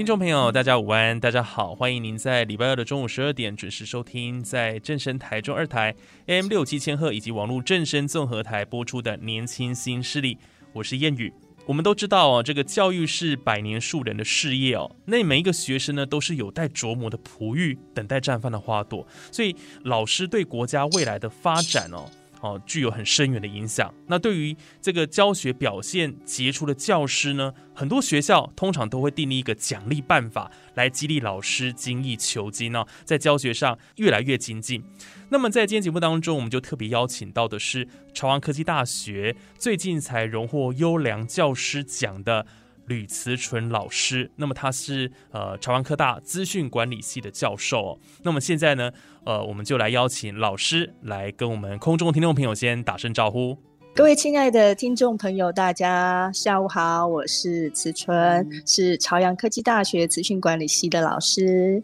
听众朋友，大家午安，大家好，欢迎您在礼拜二的中午十二点准时收听，在正声台中二台 AM 六七千赫以及网络正声综合台播出的《年轻新势力》，我是燕语。我们都知道哦，这个教育是百年树人的事业哦，那每一个学生呢，都是有待琢磨的璞玉，等待绽放的花朵，所以老师对国家未来的发展哦。哦，具有很深远的影响。那对于这个教学表现杰出的教师呢，很多学校通常都会订立一个奖励办法，来激励老师精益求精哦，在教学上越来越精进。那么在今天节目当中，我们就特别邀请到的是朝阳科技大学最近才荣获优良教师奖的。吕慈纯老师，那么他是呃朝阳科大资讯管理系的教授。那么现在呢，呃，我们就来邀请老师来跟我们空中听众朋友先打声招呼。各位亲爱的听众朋友，大家下午好，我是慈纯，是朝阳科技大学资讯管理系的老师。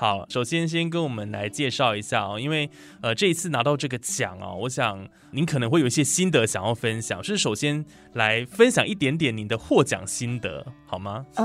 好，首先先跟我们来介绍一下哦，因为呃这一次拿到这个奖哦，我想您可能会有一些心得想要分享，是首先来分享一点点您的获奖心得好吗？呃。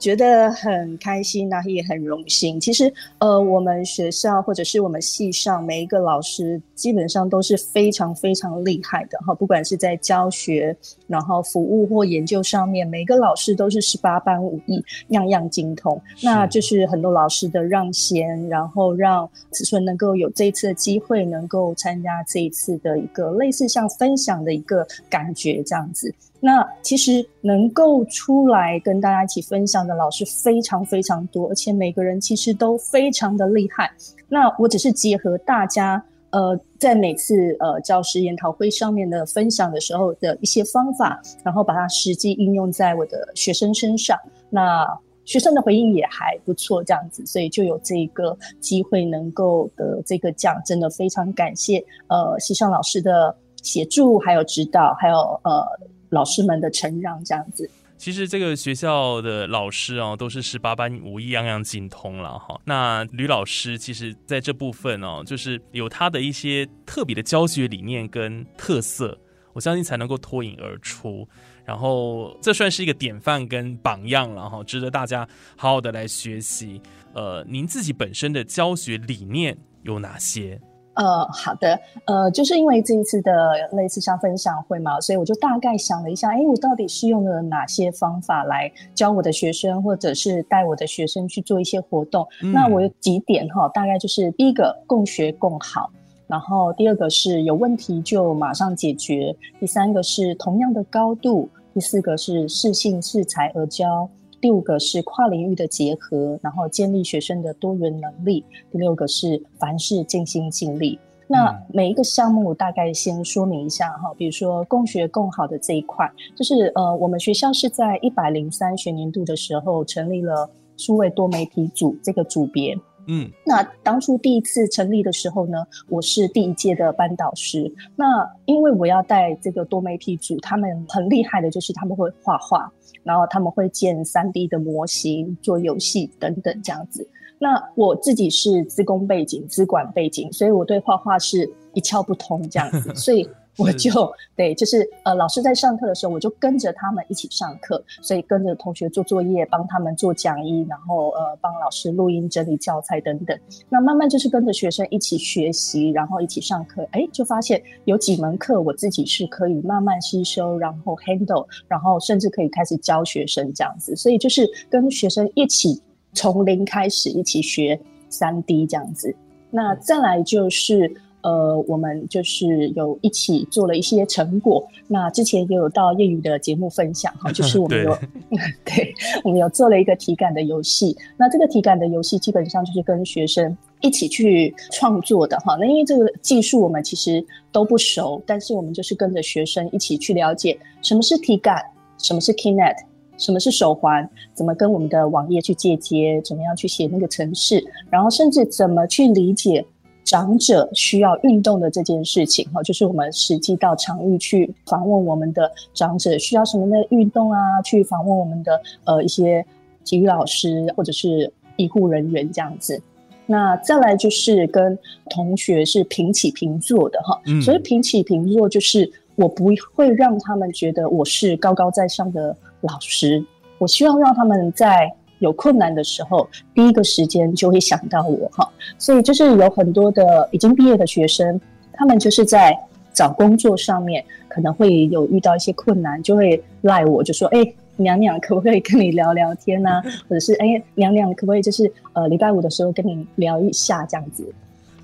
觉得很开心，那也很荣幸。其实，呃，我们学校或者是我们系上每一个老师，基本上都是非常非常厉害的哈。不管是在教学，然后服务或研究上面，每个老师都是十八般武艺，样样精通。那就是很多老师的让贤，然后让子孙能够有这一次的机会，能够参加这一次的一个类似像分享的一个感觉这样子。那其实能够出来跟大家一起分享的老师非常非常多，而且每个人其实都非常的厉害。那我只是结合大家呃在每次呃教师研讨会上面的分享的时候的一些方法，然后把它实际应用在我的学生身上。那学生的回应也还不错，这样子，所以就有这个机会能够得这个奖，真的非常感谢呃西上老师的协助，还有指导，还有呃。老师们的成长这样子，其实这个学校的老师哦，都是十八般武艺，样样精通了哈。那吕老师其实在这部分哦，就是有他的一些特别的教学理念跟特色，我相信才能够脱颖而出。然后这算是一个典范跟榜样了哈，值得大家好好的来学习。呃，您自己本身的教学理念有哪些？呃，好的，呃，就是因为这一次的类似像分享会嘛，所以我就大概想了一下，哎，我到底是用了哪些方法来教我的学生，或者是带我的学生去做一些活动？那我有几点哈，大概就是第一个共学共好，然后第二个是有问题就马上解决，第三个是同样的高度，第四个是适性适才而教。第五个是跨领域的结合，然后建立学生的多元能力。第六个是凡事尽心尽力。那每一个项目大概先说明一下哈，比如说共学共好的这一块，就是呃，我们学校是在一百零三学年度的时候成立了数位多媒体组这个组别。嗯，那当初第一次成立的时候呢，我是第一届的班导师。那因为我要带这个多媒体组，他们很厉害的，就是他们会画画。然后他们会建三 D 的模型、做游戏等等这样子。那我自己是资工背景、资管背景，所以我对画画是一窍不通这样子。所以。我就对，就是呃，老师在上课的时候，我就跟着他们一起上课，所以跟着同学做作业，帮他们做讲义，然后呃，帮老师录音、整理教材等等。那慢慢就是跟着学生一起学习，然后一起上课，哎，就发现有几门课我自己是可以慢慢吸收，然后 handle，然后甚至可以开始教学生这样子。所以就是跟学生一起从零开始，一起学三 D 这样子。那再来就是。呃，我们就是有一起做了一些成果。那之前也有到业余的节目分享哈，就是我们有 对，我们有做了一个体感的游戏。那这个体感的游戏基本上就是跟学生一起去创作的哈。那因为这个技术我们其实都不熟，但是我们就是跟着学生一起去了解什么是体感，什么是 Kinet，什么是手环，怎么跟我们的网页去借接，怎么样去写那个程式，然后甚至怎么去理解。长者需要运动的这件事情，哈，就是我们实际到场域去访问我们的长者需要什么的运动啊，去访问我们的呃一些体育老师或者是医护人员这样子。那再来就是跟同学是平起平坐的哈，所以平起平坐就是我不会让他们觉得我是高高在上的老师，我希望让他们在。有困难的时候，第一个时间就会想到我哈，所以就是有很多的已经毕业的学生，他们就是在找工作上面可能会有遇到一些困难，就会赖我，就说：“哎，娘娘可不可以跟你聊聊天呢？或者是哎，娘娘可不可以就是呃礼拜五的时候跟你聊一下这样子。”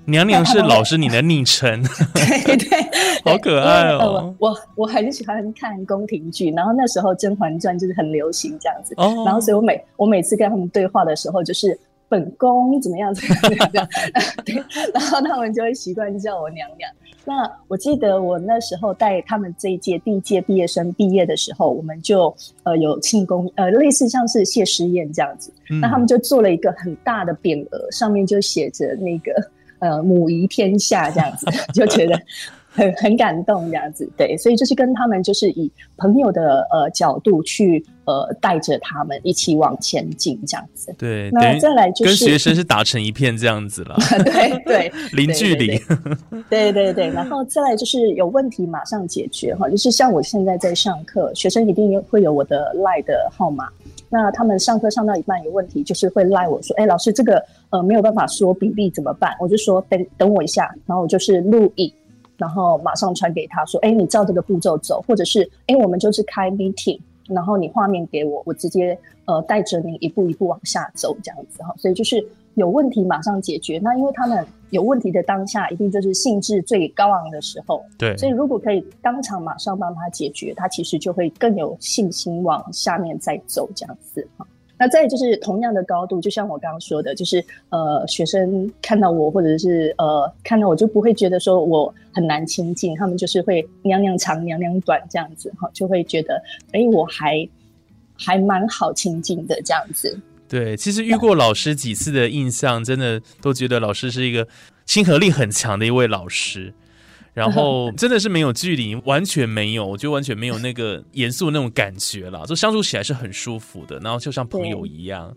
娘娘是老师你的昵称，对 对，好可爱哦。我我很喜欢看宫廷剧，然后那时候《甄嬛传》就是很流行这样子，然后所以我每我每次跟他们对话的时候，就是本宫怎么样怎么样这样，对，然后他们就会习惯叫我娘娘。那我记得我那时候带他们这一届第一届毕业生毕业的时候，我们就呃有庆功，呃类似像是谢师宴这样子，那他们就做了一个很大的匾额，上面就写着那个。呃，母仪天下这样子，就觉得很很感动这样子，对，所以就是跟他们就是以朋友的呃角度去呃带着他们一起往前进这样子，对，那再来就是跟学生是打成一片这样子了，对 对，零距离，对对对，然后再来就是有问题马上解决哈，就是像我现在在上课，学生一定会有我的赖的号码。那他们上课上到一半有问题，就是会赖我说：“哎，老师，这个呃没有办法说比例怎么办？”我就说：“等等我一下。”然后我就是录影，然后马上传给他说：“哎，你照这个步骤走，或者是哎，我们就是开 meeting，然后你画面给我，我直接呃带着你一步一步往下走这样子哈。”所以就是。有问题马上解决，那因为他们有问题的当下，一定就是兴致最高昂的时候。对，所以如果可以当场马上帮他解决，他其实就会更有信心往下面再走这样子哈。那再就是同样的高度，就像我刚刚说的，就是呃，学生看到我或者是呃看到我就不会觉得说我很难亲近，他们就是会娘娘长娘娘短这样子哈，就会觉得哎，我还还蛮好亲近的这样子。对，其实遇过老师几次的印象，真的都觉得老师是一个亲和力很强的一位老师，然后 真的是没有距离，完全没有，我觉得完全没有那个严肃那种感觉了，就相处起来是很舒服的，然后就像朋友一样。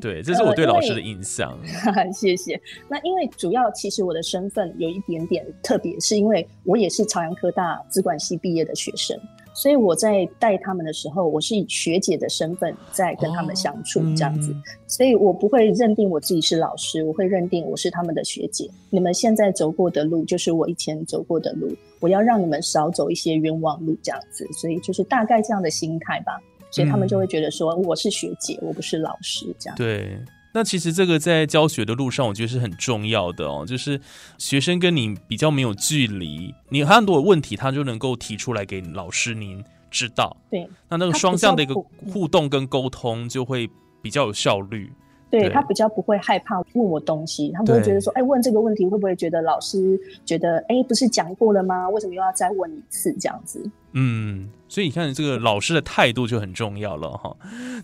对，这是我对老师的印象。谢谢。那因为主要其实我的身份有一点点特别，是因为我也是朝阳科大资管系毕业的学生。所以我在带他们的时候，我是以学姐的身份在跟他们相处这样子，所以我不会认定我自己是老师，我会认定我是他们的学姐。你们现在走过的路，就是我以前走过的路，我要让你们少走一些冤枉路这样子，所以就是大概这样的心态吧。所以他们就会觉得说我是学姐，我不是老师这样。对。那其实这个在教学的路上，我觉得是很重要的哦。就是学生跟你比较没有距离，你很多问题他就能够提出来给老师您知道。对，那那个双向的一个互动跟沟通就会比较有效率。对他比较不会害怕问我东西，他不会觉得说，哎，问这个问题会不会觉得老师觉得，哎，不是讲过了吗？为什么又要再问一次这样子？嗯，所以你看这个老师的态度就很重要了哈。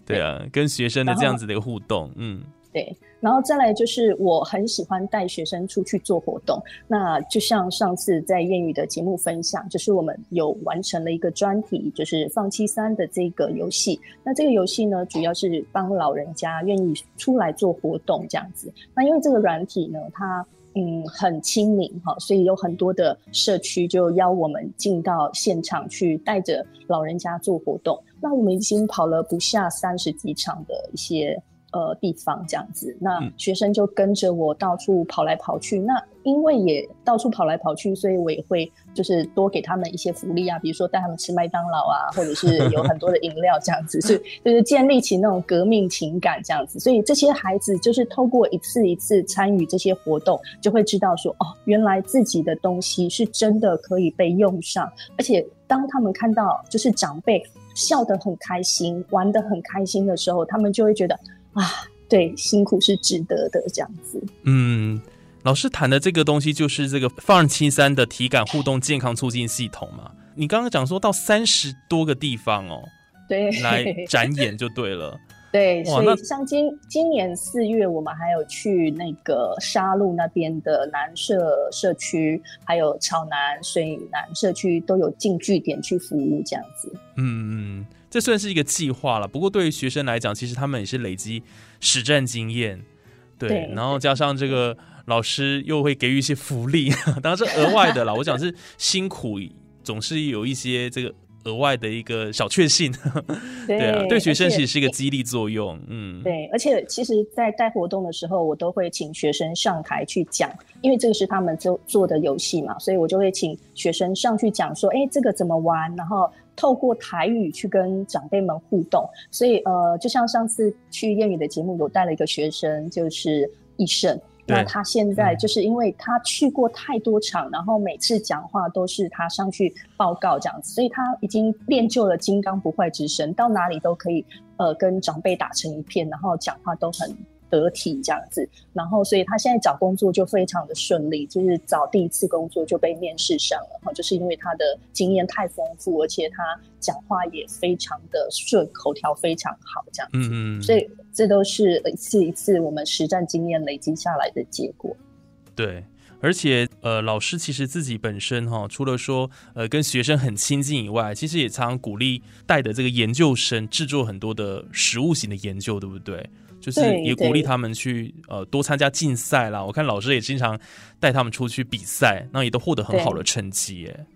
对啊，跟学生的这样子的一个互动，嗯。对，然后再来就是我很喜欢带学生出去做活动。那就像上次在谚语的节目分享，就是我们有完成了一个专题，就是放弃三的这个游戏。那这个游戏呢，主要是帮老人家愿意出来做活动这样子。那因为这个软体呢，它嗯很亲民哈，所以有很多的社区就邀我们进到现场去带着老人家做活动。那我们已经跑了不下三十几场的一些。呃，地方这样子，那学生就跟着我到处跑来跑去。那因为也到处跑来跑去，所以我也会就是多给他们一些福利啊，比如说带他们吃麦当劳啊，或者是有很多的饮料这样子，所以就是建立起那种革命情感这样子。所以这些孩子就是透过一次一次参与这些活动，就会知道说哦，原来自己的东西是真的可以被用上，而且当他们看到就是长辈笑得很开心、玩得很开心的时候，他们就会觉得啊。对，辛苦是值得的，这样子。嗯，老师谈的这个东西就是这个放二七三的体感互动健康促进系统嘛？你刚刚讲说到三十多个地方哦，对，来 展演就对了。对，所以像今今年四月，我们还有去那个沙鹿那边的南社社区，还有草南水南社区都有进据点去服务，这样子。嗯嗯。这算是一个计划了，不过对于学生来讲，其实他们也是累积实战经验，对，然后加上这个老师又会给予一些福利，当然是额外的啦。我讲是辛苦，总是有一些这个额外的一个小确幸，对啊，对学生其实是一个激励作用，嗯，对，而且其实，在带活动的时候，我都会请学生上台去讲，因为这个是他们做做的游戏嘛，所以我就会请学生上去讲说，哎，这个怎么玩，然后。透过台语去跟长辈们互动，所以呃，就像上次去谚语的节目，有带了一个学生，就是易胜。那他现在就是因为他去过太多场，然后每次讲话都是他上去报告这样子，所以他已经练就了金刚不坏之身，到哪里都可以呃跟长辈打成一片，然后讲话都很。得体这样子，然后所以他现在找工作就非常的顺利，就是找第一次工作就被面试上了哈，就是因为他的经验太丰富，而且他讲话也非常的顺，口条非常好这样子，嗯嗯，所以这都是一次一次我们实战经验累积下来的结果。对，而且呃，老师其实自己本身哈，除了说呃跟学生很亲近以外，其实也常常鼓励带的这个研究生制作很多的实物型的研究，对不对？就是也鼓励他们去呃多参加竞赛啦。我看老师也经常带他们出去比赛，那也都获得很好的成绩耶。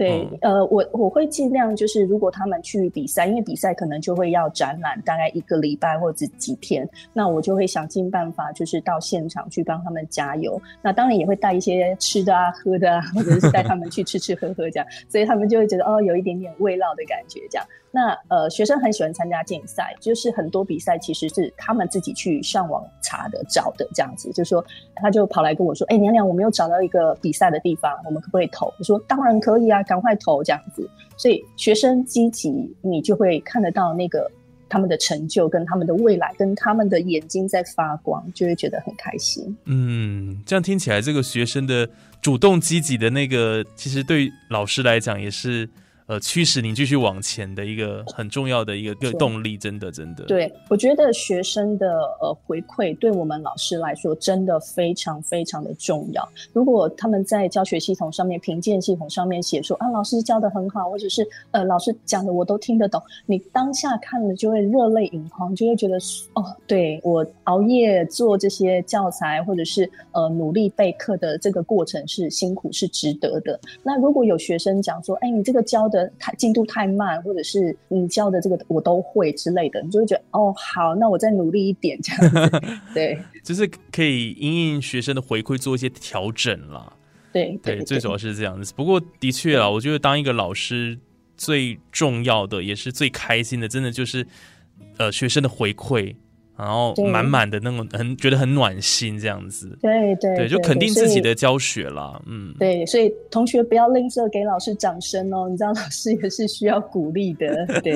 对，呃，我我会尽量就是，如果他们去比赛，因为比赛可能就会要展览，大概一个礼拜或者几天，那我就会想尽办法，就是到现场去帮他们加油。那当然也会带一些吃的啊、喝的啊，或者是带他们去吃吃喝喝这样，所以他们就会觉得哦，有一点点味道的感觉这样。那呃，学生很喜欢参加竞赛，就是很多比赛其实是他们自己去上网查的、找的这样子。就说他就跑来跟我说：“哎，娘娘，我没有找到一个比赛的地方，我们可不可以投？”我说：“当然可以啊，赶快投这样子。”所以学生积极，你就会看得到那个他们的成就、跟他们的未来、跟他们的眼睛在发光，就会觉得很开心。嗯，这样听起来，这个学生的主动积极的那个，其实对老师来讲也是。呃，驱使你继续往前的一个很重要的一个个动力，真的，真的。对，我觉得学生的呃回馈，对我们老师来说，真的非常非常的重要。如果他们在教学系统上面、评鉴系统上面写说啊，老师教的很好，或者是呃，老师讲的我都听得懂，你当下看了就会热泪盈眶，就会觉得哦，对我熬夜做这些教材，或者是呃努力备课的这个过程是辛苦是值得的。那如果有学生讲说，哎，你这个教的太进度太慢，或者是你教的这个我都会之类的，你就会觉得哦好，那我再努力一点这样子。对，就是可以因应学生的回馈做一些调整啦。对对，最主要是这样子。不过的确啊，我觉得当一个老师最重要的也是最开心的，真的就是呃学生的回馈。然后满满的那种很觉得很暖心这样子，对对对，就肯定自己的教学啦，嗯，对，所以同学不要吝啬给老师掌声哦，你知道老师也是需要鼓励的，对，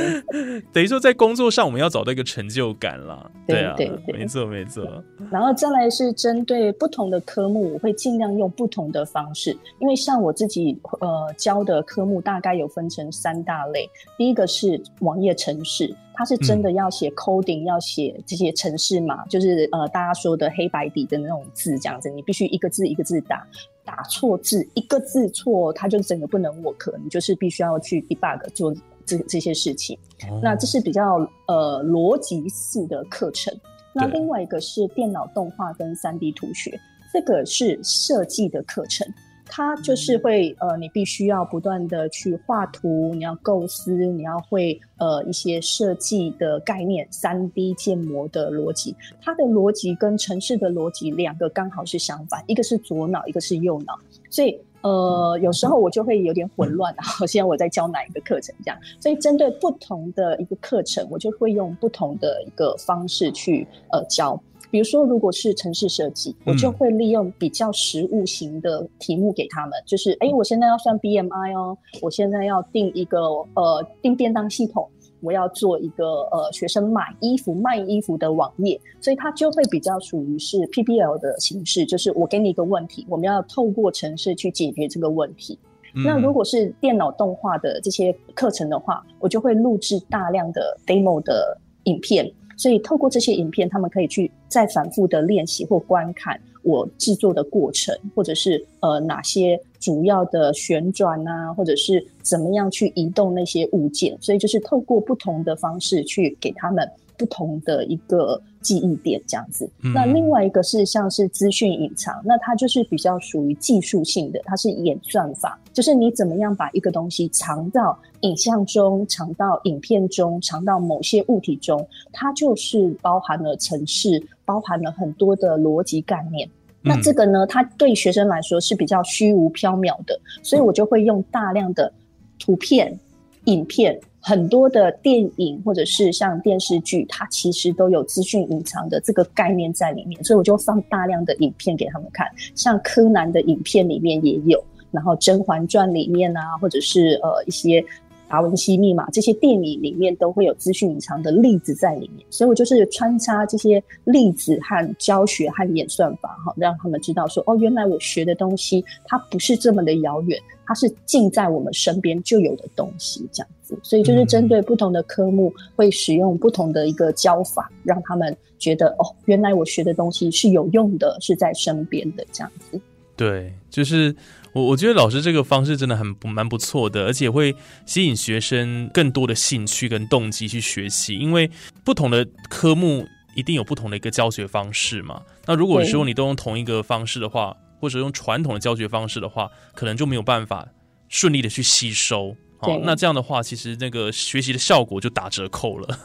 等于说在工作上我们要找到一个成就感啦，对啊，对，没错没错。然后再来是针对不同的科目，我会尽量用不同的方式，因为像我自己呃教的科目大概有分成三大类，第一个是网页程式。他是真的要写 coding，要写这些程式码，就是呃大家说的黑白底的那种字，这样子，你必须一个字一个字打，打错字一个字错，它就整个不能 work，你就是必须要去 debug 做这这些事情。那这是比较呃逻辑式的课程。那另外一个是电脑动画跟三 D 图学，这个是设计的课程。它就是会呃，你必须要不断的去画图，你要构思，你要会呃一些设计的概念，三 D 建模的逻辑，它的逻辑跟城市的逻辑两个刚好是相反，一个是左脑，一个是右脑，所以呃有时候我就会有点混乱，然后现在我在教哪一个课程这样，所以针对不同的一个课程，我就会用不同的一个方式去呃教。比如说，如果是城市设计，我就会利用比较实物型的题目给他们，就是哎，我现在要算 BMI 哦，我现在要定一个呃定便当系统，我要做一个呃学生买衣服卖衣服的网页，所以它就会比较属于是 PBL 的形式，就是我给你一个问题，我们要透过城市去解决这个问题。那如果是电脑动画的这些课程的话，我就会录制大量的 demo 的影片。所以透过这些影片，他们可以去再反复的练习或观看我制作的过程，或者是呃哪些主要的旋转啊，或者是怎么样去移动那些物件。所以就是透过不同的方式去给他们。不同的一个记忆点这样子，那另外一个是像是资讯隐藏，那它就是比较属于技术性的，它是演算法，就是你怎么样把一个东西藏到影像中、藏到影片中、藏到某些物体中，它就是包含了城市，包含了很多的逻辑概念。那这个呢，它对学生来说是比较虚无缥缈的，所以我就会用大量的图片、影片。很多的电影或者是像电视剧，它其实都有资讯隐藏的这个概念在里面，所以我就放大量的影片给他们看，像柯南的影片里面也有，然后《甄嬛传》里面啊，或者是呃一些达文西密码这些电影里面都会有资讯隐藏的例子在里面，所以我就是穿插这些例子和教学和演算法，哈，让他们知道说，哦，原来我学的东西它不是这么的遥远。它是近在我们身边就有的东西，这样子，所以就是针对不同的科目，会使用不同的一个教法，让他们觉得哦，原来我学的东西是有用的，是在身边的这样子。对，就是我我觉得老师这个方式真的很蛮不错的，而且会吸引学生更多的兴趣跟动机去学习，因为不同的科目一定有不同的一个教学方式嘛。那如果说你都用同一个方式的话，或者用传统的教学方式的话，可能就没有办法顺利的去吸收。哦，那这样的话，其实那个学习的效果就打折扣了。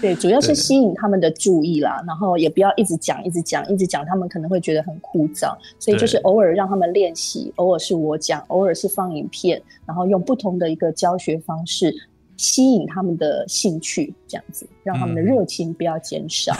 对，主要是吸引他们的注意啦，然后也不要一直讲、一直讲、一直讲，他们可能会觉得很枯燥。所以就是偶尔让他们练习，偶尔是我讲，偶尔是放影片，然后用不同的一个教学方式。吸引他们的兴趣，这样子让他们的热情不要减少。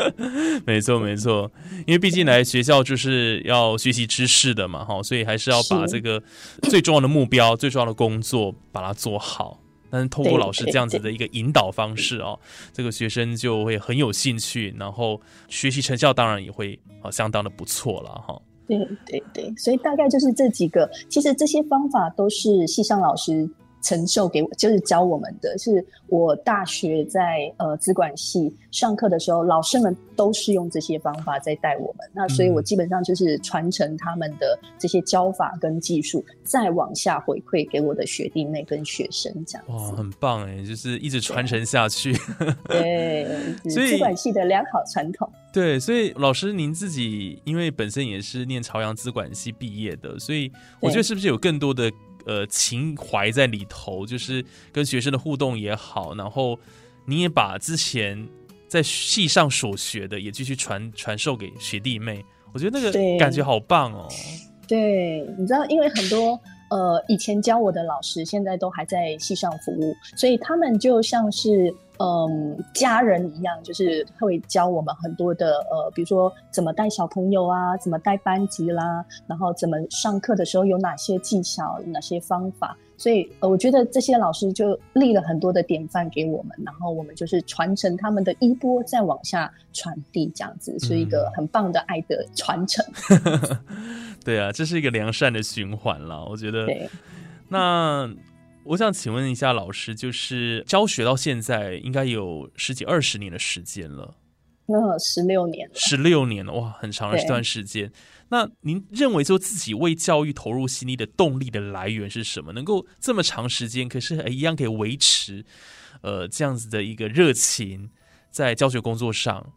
没错，没错，因为毕竟来学校就是要学习知识的嘛，哈，所以还是要把这个最重要的目标、最重要的工作把它做好。但是通过老师这样子的一个引导方式哦，这个学生就会很有兴趣，然后学习成效当然也会啊相当的不错了，哈。对对对，所以大概就是这几个，其实这些方法都是系上老师。承受给我就是教我们的，是我大学在呃资管系上课的时候，老师们都是用这些方法在带我们。那所以我基本上就是传承他们的这些教法跟技术，再往下回馈给我的学弟妹跟学生这样。哇，很棒哎，就是一直传承下去。对，所以资管系的良好传统。对，所以老师您自己因为本身也是念朝阳资管系毕业的，所以我觉得是不是有更多的。呃，情怀在里头，就是跟学生的互动也好，然后你也把之前在戏上所学的也继续传传授给学弟妹，我觉得那个感觉好棒哦。对，你知道，因为很多呃以前教我的老师，现在都还在戏上服务，所以他们就像是。嗯，家人一样，就是会教我们很多的呃，比如说怎么带小朋友啊，怎么带班级啦，然后怎么上课的时候有哪些技巧、哪些方法。所以呃，我觉得这些老师就立了很多的典范给我们，然后我们就是传承他们的衣钵，再往下传递，这样子是一个很棒的爱的传承。对啊，这是一个良善的循环了，我觉得。那。我想请问一下老师，就是教学到现在应该有十几二十年的时间了，那十六年，十六年了，哇，很长的一段时间。那您认为说自己为教育投入心力的动力的来源是什么？能够这么长时间，可是一样可以维持，呃，这样子的一个热情在教学工作上，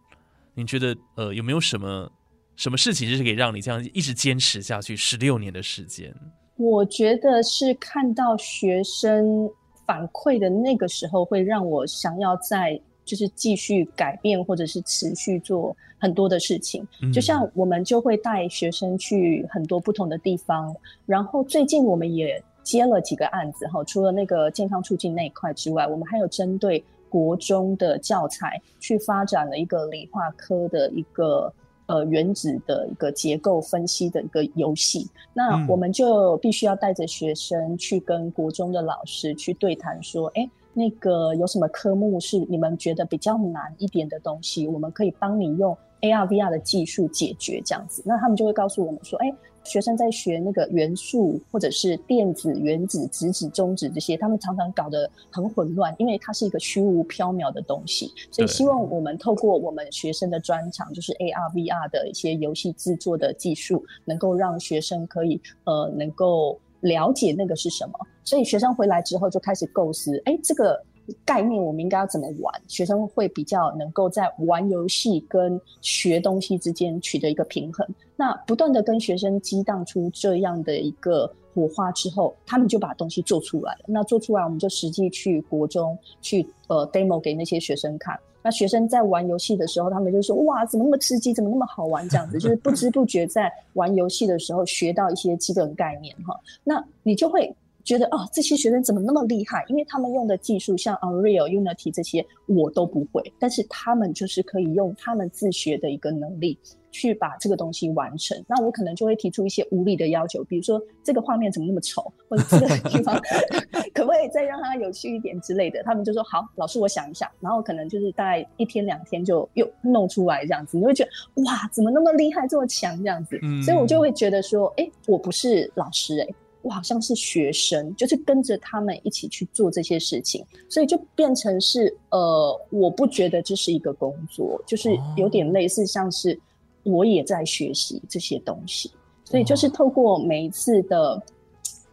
您觉得呃有没有什么什么事情是可以让你这样一直坚持下去十六年的时间？我觉得是看到学生反馈的那个时候，会让我想要再就是继续改变，或者是持续做很多的事情。就像我们就会带学生去很多不同的地方，然后最近我们也接了几个案子哈，除了那个健康促进那一块之外，我们还有针对国中的教材去发展了一个理化科的一个。呃，原子的一个结构分析的一个游戏，那我们就必须要带着学生去跟国中的老师去对谈，说，哎，那个有什么科目是你们觉得比较难一点的东西，我们可以帮你用 AR、VR 的技术解决这样子。那他们就会告诉我们说，哎。学生在学那个元素或者是电子、原子、质子、中子这些，他们常常搞得很混乱，因为它是一个虚无缥缈的东西。所以希望我们透过我们学生的专长，就是 AR、VR 的一些游戏制作的技术，能够让学生可以呃能够了解那个是什么。所以学生回来之后就开始构思，哎，这个。概念我们应该要怎么玩？学生会比较能够在玩游戏跟学东西之间取得一个平衡。那不断的跟学生激荡出这样的一个火花之后，他们就把东西做出来了。那做出来，我们就实际去国中去呃 demo 给那些学生看。那学生在玩游戏的时候，他们就说：“哇，怎么那么刺激？怎么那么好玩？”这样子，就是不知不觉在玩游戏的时候学到一些基本概念哈。那你就会。觉得哦，这些学生怎么那么厉害？因为他们用的技术，像 Unreal、Unity 这些，我都不会。但是他们就是可以用他们自学的一个能力，去把这个东西完成。那我可能就会提出一些无理的要求，比如说这个画面怎么那么丑，或者这个地方 可不可以再让它有趣一点之类的。他们就说好，老师我想一想。然后可能就是大概一天两天就又弄出来这样子。你会觉得哇，怎么那么厉害，这么强这样子？所以我就会觉得说，哎，我不是老师哎。我好像是学生，就是跟着他们一起去做这些事情，所以就变成是呃，我不觉得这是一个工作，就是有点类似像是我也在学习这些东西，所以就是透过每一次的，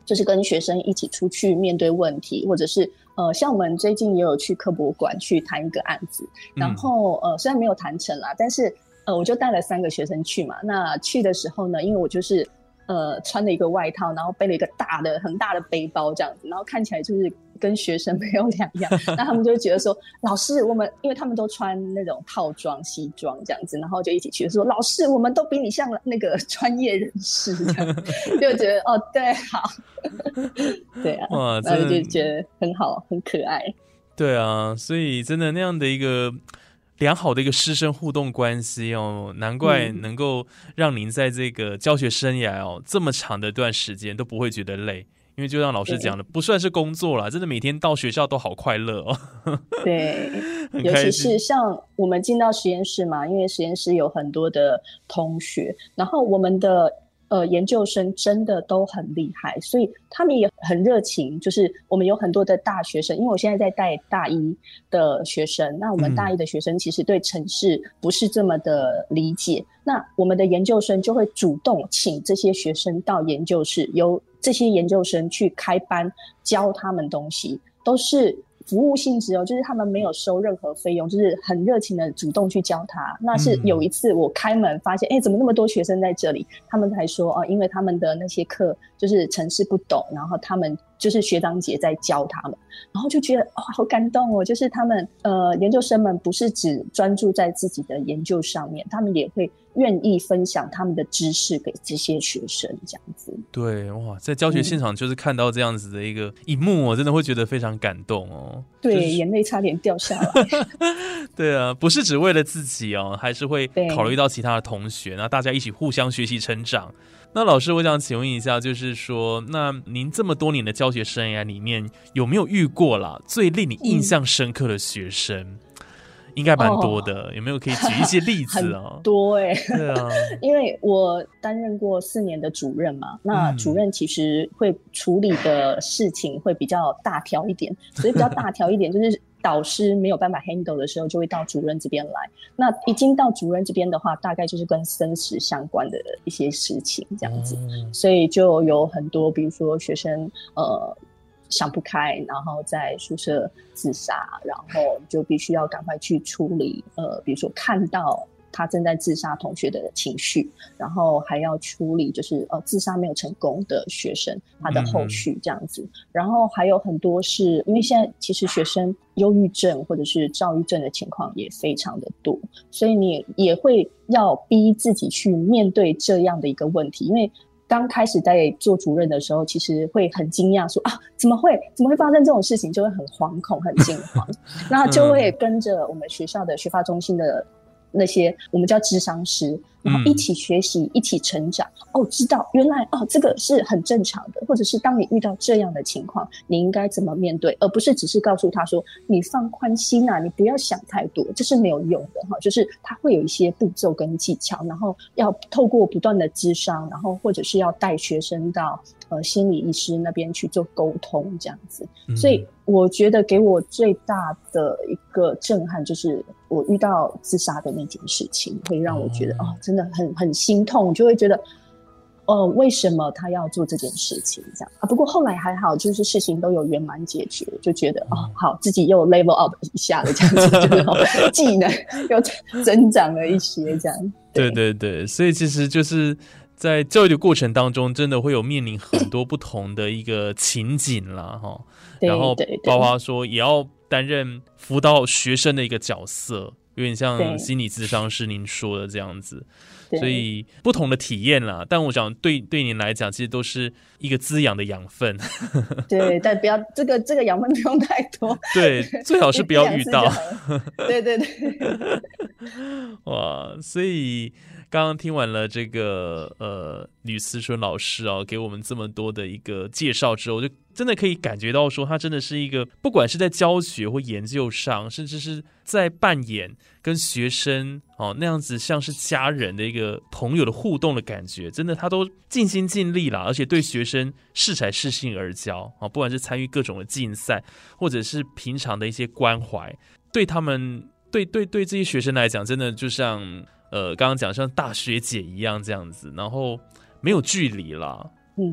就是跟学生一起出去面对问题，或者是呃，像我们最近也有去科博馆去谈一个案子，然后呃，虽然没有谈成啦，但是呃，我就带了三个学生去嘛，那去的时候呢，因为我就是。呃，穿了一个外套，然后背了一个大的、很大的背包，这样子，然后看起来就是跟学生没有两样。那他们就觉得说，老师，我们因为他们都穿那种套装、西装这样子，然后就一起去说，老师，我们都比你像那个 专业人士，这样就觉得哦，对，好，对啊，哇，然后就觉得很好，很可爱。对啊，所以真的那样的一个。良好的一个师生互动关系哦，难怪能够让您在这个教学生涯哦这么长的一段时间都不会觉得累，因为就像老师讲的，不算是工作啦，真的每天到学校都好快乐哦。对，尤其是像我们进到实验室嘛，因为实验室有很多的同学，然后我们的。呃，研究生真的都很厉害，所以他们也很热情。就是我们有很多的大学生，因为我现在在带大一的学生，那我们大一的学生其实对城市不是这么的理解。那我们的研究生就会主动请这些学生到研究室，由这些研究生去开班教他们东西，都是。服务性质哦，就是他们没有收任何费用，就是很热情的主动去教他。那是有一次我开门发现，哎，怎么那么多学生在这里？他们才说哦，因为他们的那些课就是城市不懂，然后他们就是学长姐在教他们，然后就觉得哇，好感动哦！就是他们呃研究生们不是只专注在自己的研究上面，他们也会。愿意分享他们的知识给这些学生，这样子。对，哇，在教学现场就是看到这样子的一个一幕，我真的会觉得非常感动哦。对，眼泪差点掉下来。对啊，不是只为了自己哦，还是会考虑到其他的同学，那大家一起互相学习成长。那老师，我想请问一下，就是说，那您这么多年的教学生涯里面，有没有遇过了最令你印象深刻的学生？应该蛮多的，有没有可以举一些例 子啊？多哎，对啊，因为我担任过四年的主任嘛，那主任其实会处理的事情会比较大条一点，所以比较大条一点，就是导师没有办法 handle 的时候，就会到主任这边来。那已经到主任这边的话，大概就是跟生死相关的一些事情这样子，所以就有很多，比如说学生呃。想不开，然后在宿舍自杀，然后就必须要赶快去处理。呃，比如说看到他正在自杀同学的情绪，然后还要处理就是呃自杀没有成功的学生他的后续这样子，然后还有很多是因为现在其实学生忧郁症或者是躁郁症的情况也非常的多，所以你也会要逼自己去面对这样的一个问题，因为。刚开始在做主任的时候，其实会很惊讶，说啊，怎么会怎么会发生这种事情，就会很惶恐、很惊慌，那就会跟着我们学校的学发中心的那些我们叫智商师。然后一起学习，一起成长。哦，知道原来哦，这个是很正常的。或者是当你遇到这样的情况，你应该怎么面对，而不是只是告诉他说：“你放宽心啊，你不要想太多。”这是没有用的哈。就是他会有一些步骤跟技巧，然后要透过不断的智商，然后或者是要带学生到呃心理医师那边去做沟通这样子。所以我觉得给我最大的一个震撼，就是我遇到自杀的那件事情，会让我觉得哦，真。真的很很心痛，就会觉得，呃，为什么他要做这件事情？这样啊。不过后来还好，就是事情都有圆满解决，就觉得哦，好，自己又 level up 一下了，这样子，就 技能又增长了一些，这样。对对对，所以其实就是在教育的过程当中，真的会有面临很多不同的一个情景啦 哈。然后包括说也要担任辅导学生的一个角色。有点像心理咨商师您说的这样子，所以不同的体验啦。但我想对对您来讲，其实都是一个滋养的养分。对，但不要这个这个养分不用太多。对，最好是不要遇到。对对对。哇，所以。刚刚听完了这个呃吕思春老师啊，给我们这么多的一个介绍之后，就真的可以感觉到说，他真的是一个不管是在教学或研究上，甚至是在扮演跟学生哦那样子像是家人的一个朋友的互动的感觉，真的他都尽心尽力了，而且对学生适才适性而教啊，不管是参与各种的竞赛，或者是平常的一些关怀，对他们对对对这些学生来讲，真的就像。呃，刚刚讲像大学姐一样这样子，然后没有距离了，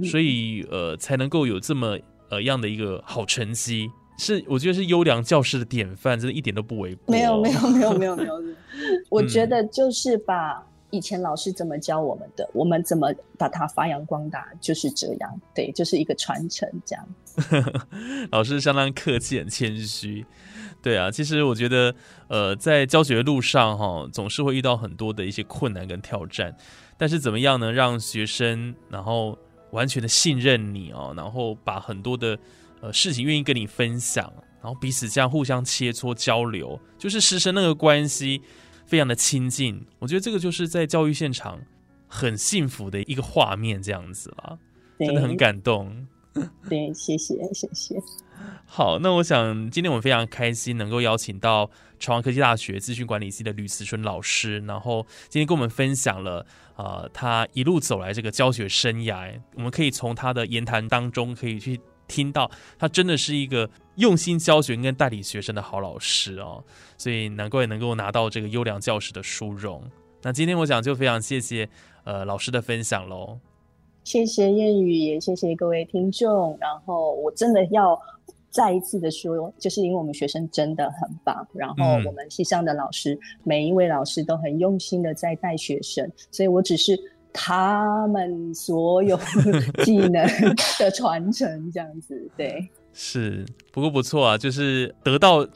所以呃才能够有这么呃样的一个好成绩，是我觉得是优良教师的典范，真的一点都不为过。没有没有没有没有没有，我觉得就是把以前老师怎么教我们的，我们怎么把它发扬光大，就是这样，对，就是一个传承这样。老师相当客气，很谦虚。对啊，其实我觉得，呃，在教学路上哈，总是会遇到很多的一些困难跟挑战。但是怎么样呢？让学生然后完全的信任你哦，然后把很多的呃事情愿意跟你分享，然后彼此这样互相切磋交流，就是师生那个关系非常的亲近。我觉得这个就是在教育现场很幸福的一个画面，这样子啦，真的很感动。对，谢谢，谢谢。好，那我想今天我们非常开心能够邀请到朝阳科技大学资讯管理系的吕慈春老师，然后今天跟我们分享了呃他一路走来这个教学生涯，我们可以从他的言谈当中可以去听到他真的是一个用心教学跟带领学生的好老师哦，所以难怪能够拿到这个优良教师的殊荣。那今天我想就非常谢谢呃老师的分享喽。谢谢谚语，也谢谢各位听众。然后我真的要再一次的说，就是因为我们学生真的很棒，然后我们系上的老师每一位老师都很用心的在带学生，所以我只是他们所有 技能的传承这样子。对，是，不过不错啊，就是得到。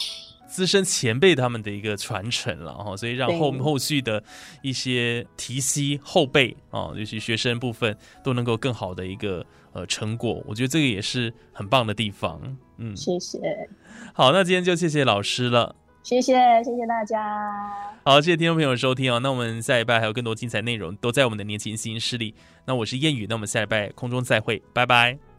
资深前辈他们的一个传承了哈，所以让后后续的一些提息后辈啊，尤其学生部分都能够更好的一个呃成果，我觉得这个也是很棒的地方。嗯，谢谢。好，那今天就谢谢老师了，谢谢谢谢大家。好，谢谢听众朋友收听哦。那我们下礼拜还有更多精彩内容都在我们的年轻新势力。那我是谚语，那我们下礼拜空中再会，拜拜。